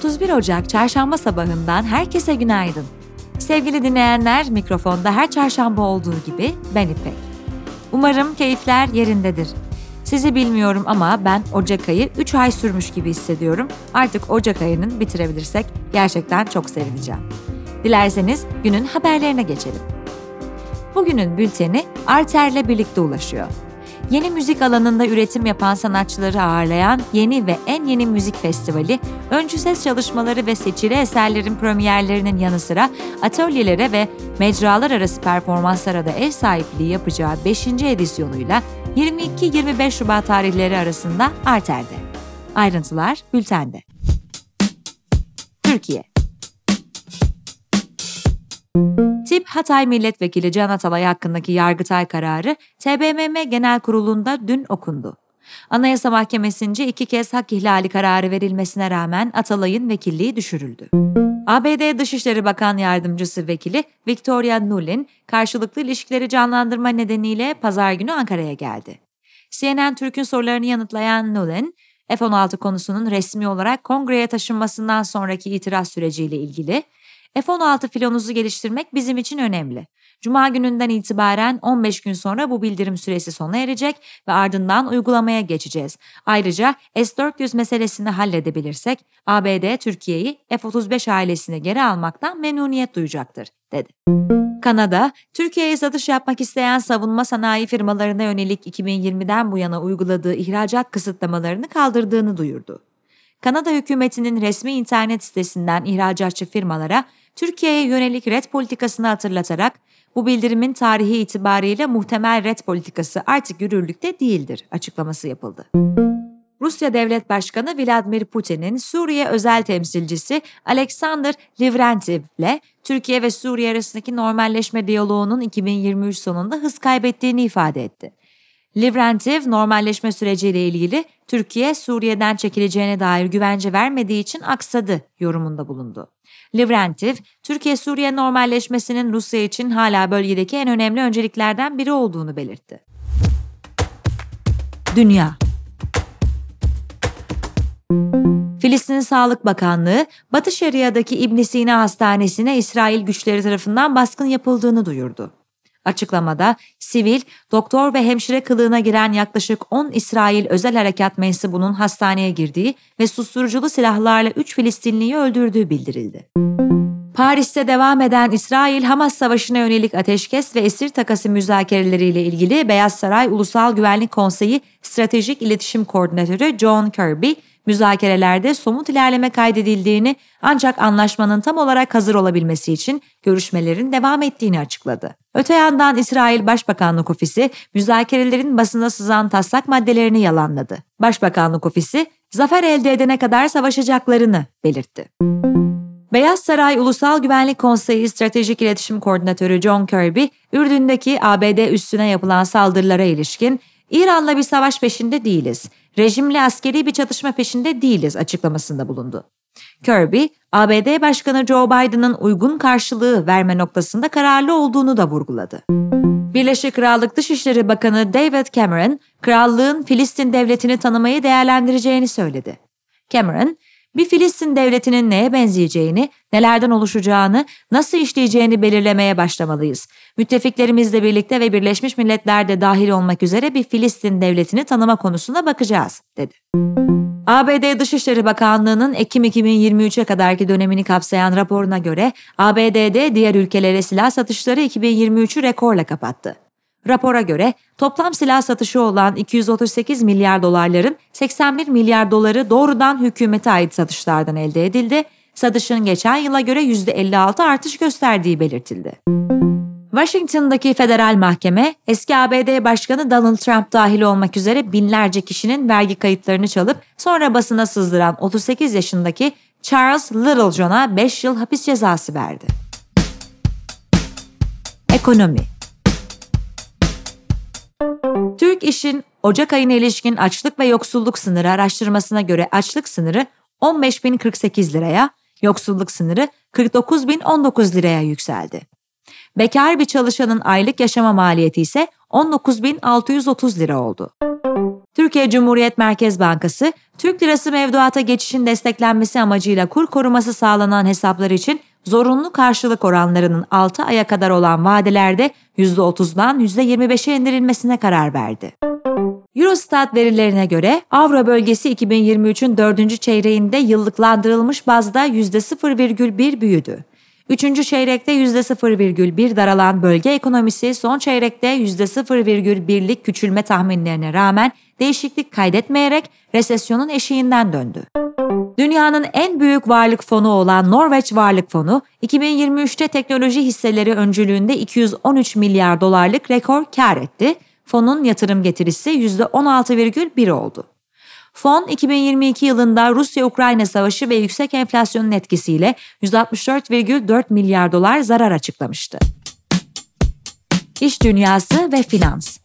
31 Ocak çarşamba sabahından herkese günaydın. Sevgili dinleyenler, mikrofonda her çarşamba olduğu gibi ben İpek. Umarım keyifler yerindedir. Sizi bilmiyorum ama ben Ocak ayı 3 ay sürmüş gibi hissediyorum. Artık Ocak ayının bitirebilirsek gerçekten çok sevineceğim. Dilerseniz günün haberlerine geçelim. Bugünün bülteni Arter'le birlikte ulaşıyor yeni müzik alanında üretim yapan sanatçıları ağırlayan yeni ve en yeni müzik festivali, öncü ses çalışmaları ve seçili eserlerin premierlerinin yanı sıra atölyelere ve mecralar arası performanslara da ev sahipliği yapacağı 5. edisyonuyla 22-25 Şubat tarihleri arasında Arter'de. Ayrıntılar bültende. Türkiye Tip Hatay Milletvekili Can Atalay hakkındaki Yargıtay kararı TBMM Genel Kurulu'nda dün okundu. Anayasa Mahkemesi'nce iki kez hak ihlali kararı verilmesine rağmen Atalay'ın vekilliği düşürüldü. ABD Dışişleri Bakan Yardımcısı Vekili Victoria Nullin, karşılıklı ilişkileri canlandırma nedeniyle pazar günü Ankara'ya geldi. CNN Türk'ün sorularını yanıtlayan Nullin, F-16 konusunun resmi olarak kongreye taşınmasından sonraki itiraz süreciyle ilgili F-16 filonuzu geliştirmek bizim için önemli. Cuma gününden itibaren 15 gün sonra bu bildirim süresi sona erecek ve ardından uygulamaya geçeceğiz. Ayrıca S-400 meselesini halledebilirsek ABD Türkiye'yi F-35 ailesine geri almaktan memnuniyet duyacaktır, dedi. Kanada, Türkiye'ye satış yapmak isteyen savunma sanayi firmalarına yönelik 2020'den bu yana uyguladığı ihracat kısıtlamalarını kaldırdığını duyurdu. Kanada hükümetinin resmi internet sitesinden ihracatçı firmalara Türkiye'ye yönelik red politikasını hatırlatarak bu bildirimin tarihi itibariyle muhtemel red politikası artık yürürlükte değildir açıklaması yapıldı. Rusya Devlet Başkanı Vladimir Putin'in Suriye özel temsilcisi Alexander Livrentiv ile Türkiye ve Suriye arasındaki normalleşme diyaloğunun 2023 sonunda hız kaybettiğini ifade etti. Livrentiv normalleşme süreciyle ilgili Türkiye Suriye'den çekileceğine dair güvence vermediği için aksadı yorumunda bulundu. Livrentiv, Türkiye-Suriye normalleşmesinin Rusya için hala bölgedeki en önemli önceliklerden biri olduğunu belirtti. Dünya Filistin Sağlık Bakanlığı, Batı Şeria'daki İbn Sina Hastanesi'ne İsrail güçleri tarafından baskın yapıldığını duyurdu. Açıklamada sivil, doktor ve hemşire kılığına giren yaklaşık 10 İsrail özel harekat mensubunun hastaneye girdiği ve susturuculu silahlarla 3 Filistinliyi öldürdüğü bildirildi. Paris'te devam eden İsrail-Hamas savaşına yönelik ateşkes ve esir takası müzakereleriyle ilgili Beyaz Saray Ulusal Güvenlik Konseyi Stratejik İletişim Koordinatörü John Kirby, müzakerelerde somut ilerleme kaydedildiğini ancak anlaşmanın tam olarak hazır olabilmesi için görüşmelerin devam ettiğini açıkladı. Öte yandan İsrail Başbakanlık Ofisi müzakerelerin basına sızan taslak maddelerini yalanladı. Başbakanlık Ofisi zafer elde edene kadar savaşacaklarını belirtti. Beyaz Saray Ulusal Güvenlik Konseyi Stratejik İletişim Koordinatörü John Kirby, Ürdün'deki ABD üstüne yapılan saldırılara ilişkin İran'la bir savaş peşinde değiliz rejimle askeri bir çatışma peşinde değiliz açıklamasında bulundu. Kirby, ABD Başkanı Joe Biden'ın uygun karşılığı verme noktasında kararlı olduğunu da vurguladı. Birleşik Krallık Dışişleri Bakanı David Cameron, krallığın Filistin devletini tanımayı değerlendireceğini söyledi. Cameron, bir Filistin devletinin neye benzeyeceğini, nelerden oluşacağını, nasıl işleyeceğini belirlemeye başlamalıyız. Müttefiklerimizle birlikte ve Birleşmiş Milletler de dahil olmak üzere bir Filistin devletini tanıma konusuna bakacağız, dedi. ABD Dışişleri Bakanlığı'nın Ekim 2023'e kadarki dönemini kapsayan raporuna göre ABD'de diğer ülkelere silah satışları 2023'ü rekorla kapattı. Rapora göre toplam silah satışı olan 238 milyar dolarların 81 milyar doları doğrudan hükümete ait satışlardan elde edildi. Satışın geçen yıla göre %56 artış gösterdiği belirtildi. Washington'daki federal mahkeme, eski ABD Başkanı Donald Trump dahil olmak üzere binlerce kişinin vergi kayıtlarını çalıp sonra basına sızdıran 38 yaşındaki Charles Littlejohn'a 5 yıl hapis cezası verdi. Ekonomi Türk İş'in Ocak ayına ilişkin açlık ve yoksulluk sınırı araştırmasına göre açlık sınırı 15.048 liraya, yoksulluk sınırı 49.019 liraya yükseldi. Bekar bir çalışanın aylık yaşama maliyeti ise 19.630 lira oldu. Türkiye Cumhuriyet Merkez Bankası, Türk lirası mevduata geçişin desteklenmesi amacıyla kur koruması sağlanan hesaplar için zorunlu karşılık oranlarının 6 aya kadar olan vadelerde %30'dan %25'e indirilmesine karar verdi. Eurostat verilerine göre Avro bölgesi 2023'ün 4. çeyreğinde yıllıklandırılmış bazda %0,1 büyüdü. Üçüncü çeyrekte %0,1 daralan bölge ekonomisi son çeyrekte %0,1'lik küçülme tahminlerine rağmen değişiklik kaydetmeyerek resesyonun eşiğinden döndü. Dünyanın en büyük varlık fonu olan Norveç Varlık Fonu, 2023'te teknoloji hisseleri öncülüğünde 213 milyar dolarlık rekor kar etti. Fonun yatırım getirisi %16,1 oldu. Fon 2022 yılında Rusya-Ukrayna savaşı ve yüksek enflasyonun etkisiyle 164,4 milyar dolar zarar açıklamıştı. İş dünyası ve finans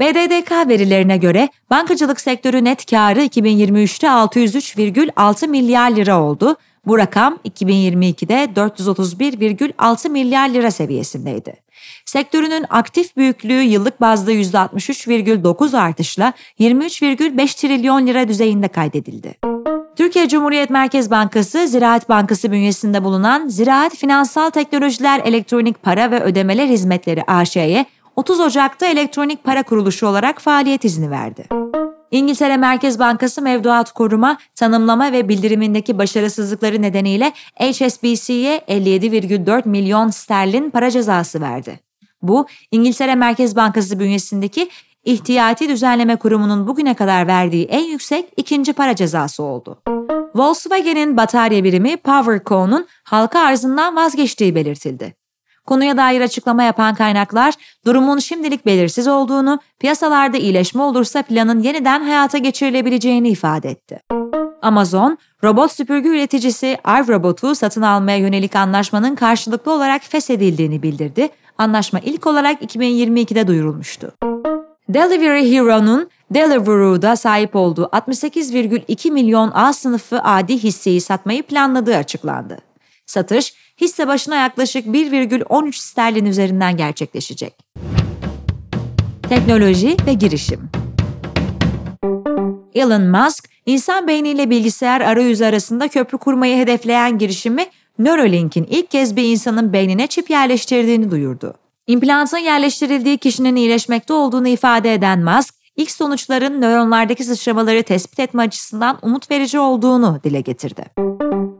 BDDK verilerine göre bankacılık sektörü net karı 2023'te 603,6 milyar lira oldu. Bu rakam 2022'de 431,6 milyar lira seviyesindeydi. Sektörünün aktif büyüklüğü yıllık bazda %63,9 artışla 23,5 trilyon lira düzeyinde kaydedildi. Türkiye Cumhuriyet Merkez Bankası, Ziraat Bankası bünyesinde bulunan Ziraat Finansal Teknolojiler Elektronik Para ve Ödemeler Hizmetleri AŞ'ye 30 Ocak'ta elektronik para kuruluşu olarak faaliyet izni verdi. İngiltere Merkez Bankası mevduat koruma, tanımlama ve bildirimindeki başarısızlıkları nedeniyle HSBC'ye 57,4 milyon sterlin para cezası verdi. Bu, İngiltere Merkez Bankası bünyesindeki İhtiyati Düzenleme Kurumu'nun bugüne kadar verdiği en yüksek ikinci para cezası oldu. Volkswagen'in batarya birimi PowerCo'nun halka arzından vazgeçtiği belirtildi. Konuya dair açıklama yapan kaynaklar durumun şimdilik belirsiz olduğunu, piyasalarda iyileşme olursa planın yeniden hayata geçirilebileceğini ifade etti. Amazon, robot süpürge üreticisi iRobot'u satın almaya yönelik anlaşmanın karşılıklı olarak feshedildiğini bildirdi. Anlaşma ilk olarak 2022'de duyurulmuştu. Delivery Hero'nun Deliveroo'da sahip olduğu 68,2 milyon A sınıfı adi hisseyi satmayı planladığı açıklandı. Satış, hisse başına yaklaşık 1,13 sterlin üzerinden gerçekleşecek. Teknoloji ve girişim Elon Musk, insan beyniyle bilgisayar arayüzü arasında köprü kurmayı hedefleyen girişimi Neuralink'in ilk kez bir insanın beynine çip yerleştirdiğini duyurdu. İmplantın yerleştirildiği kişinin iyileşmekte olduğunu ifade eden Musk, ilk sonuçların nöronlardaki sıçramaları tespit etme açısından umut verici olduğunu dile getirdi.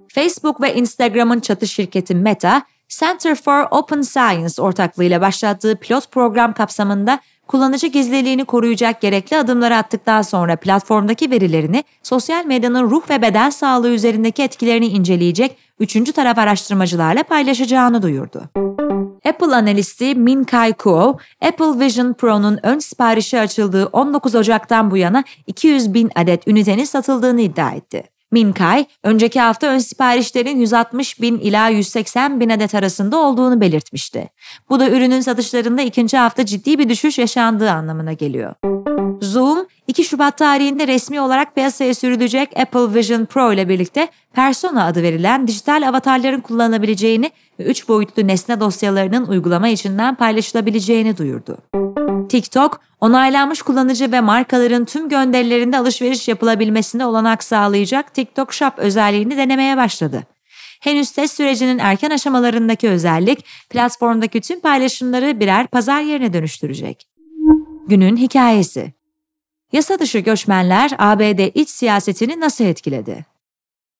Facebook ve Instagram'ın çatı şirketi Meta, Center for Open Science ortaklığıyla başlattığı pilot program kapsamında kullanıcı gizliliğini koruyacak gerekli adımları attıktan sonra platformdaki verilerini sosyal medyanın ruh ve beden sağlığı üzerindeki etkilerini inceleyecek üçüncü taraf araştırmacılarla paylaşacağını duyurdu. Apple analisti Min Kai Kuo, Apple Vision Pro'nun ön siparişi açıldığı 19 Ocak'tan bu yana 200 bin adet ünitenin satıldığını iddia etti. Minkay, önceki hafta ön siparişlerin 160 bin ila 180 bin adet arasında olduğunu belirtmişti. Bu da ürünün satışlarında ikinci hafta ciddi bir düşüş yaşandığı anlamına geliyor. Zoom, 2 Şubat tarihinde resmi olarak piyasaya sürülecek Apple Vision Pro ile birlikte Persona adı verilen dijital avatarların kullanılabileceğini ve 3 boyutlu nesne dosyalarının uygulama içinden paylaşılabileceğini duyurdu. TikTok, onaylanmış kullanıcı ve markaların tüm gönderilerinde alışveriş yapılabilmesine olanak sağlayacak TikTok Shop özelliğini denemeye başladı. Henüz test sürecinin erken aşamalarındaki özellik, platformdaki tüm paylaşımları birer pazar yerine dönüştürecek. Günün hikayesi Yasa dışı göçmenler ABD iç siyasetini nasıl etkiledi?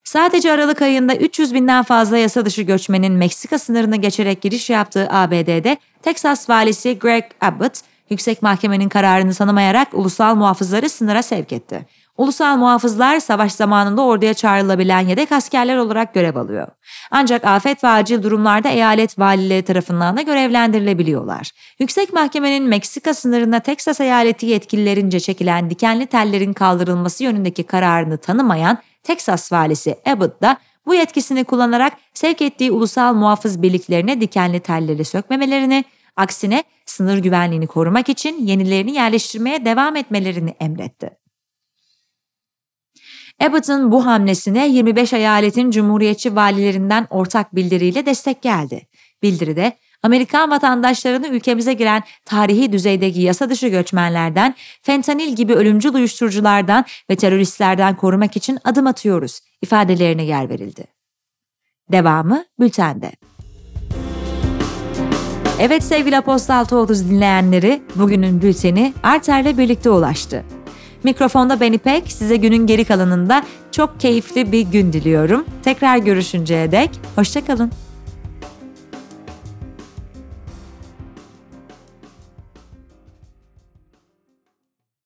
Sadece Aralık ayında 300 binden fazla yasa dışı göçmenin Meksika sınırını geçerek giriş yaptığı ABD'de Texas valisi Greg Abbott, yüksek mahkemenin kararını tanımayarak ulusal muhafızları sınıra sevk etti. Ulusal muhafızlar savaş zamanında orduya çağrılabilen yedek askerler olarak görev alıyor. Ancak afet ve acil durumlarda eyalet valileri tarafından da görevlendirilebiliyorlar. Yüksek Mahkemenin Meksika sınırına Teksas eyaleti yetkililerince çekilen dikenli tellerin kaldırılması yönündeki kararını tanımayan Teksas valisi Abbott da bu yetkisini kullanarak sevk ettiği ulusal muhafız birliklerine dikenli telleri sökmemelerini, aksine sınır güvenliğini korumak için yenilerini yerleştirmeye devam etmelerini emretti. Abbott'ın bu hamlesine 25 eyaletin cumhuriyetçi valilerinden ortak bildiriyle destek geldi. Bildiride Amerikan vatandaşlarını ülkemize giren tarihi düzeydeki yasa dışı göçmenlerden, fentanil gibi ölümcül uyuşturuculardan ve teröristlerden korumak için adım atıyoruz ifadelerine yer verildi. Devamı bültende. Evet sevgili Aposta 630 dinleyenleri, bugünün bülteni Arter'le birlikte ulaştı. Mikrofonda ben İpek, size günün geri kalanında çok keyifli bir gün diliyorum. Tekrar görüşünceye dek, hoşçakalın.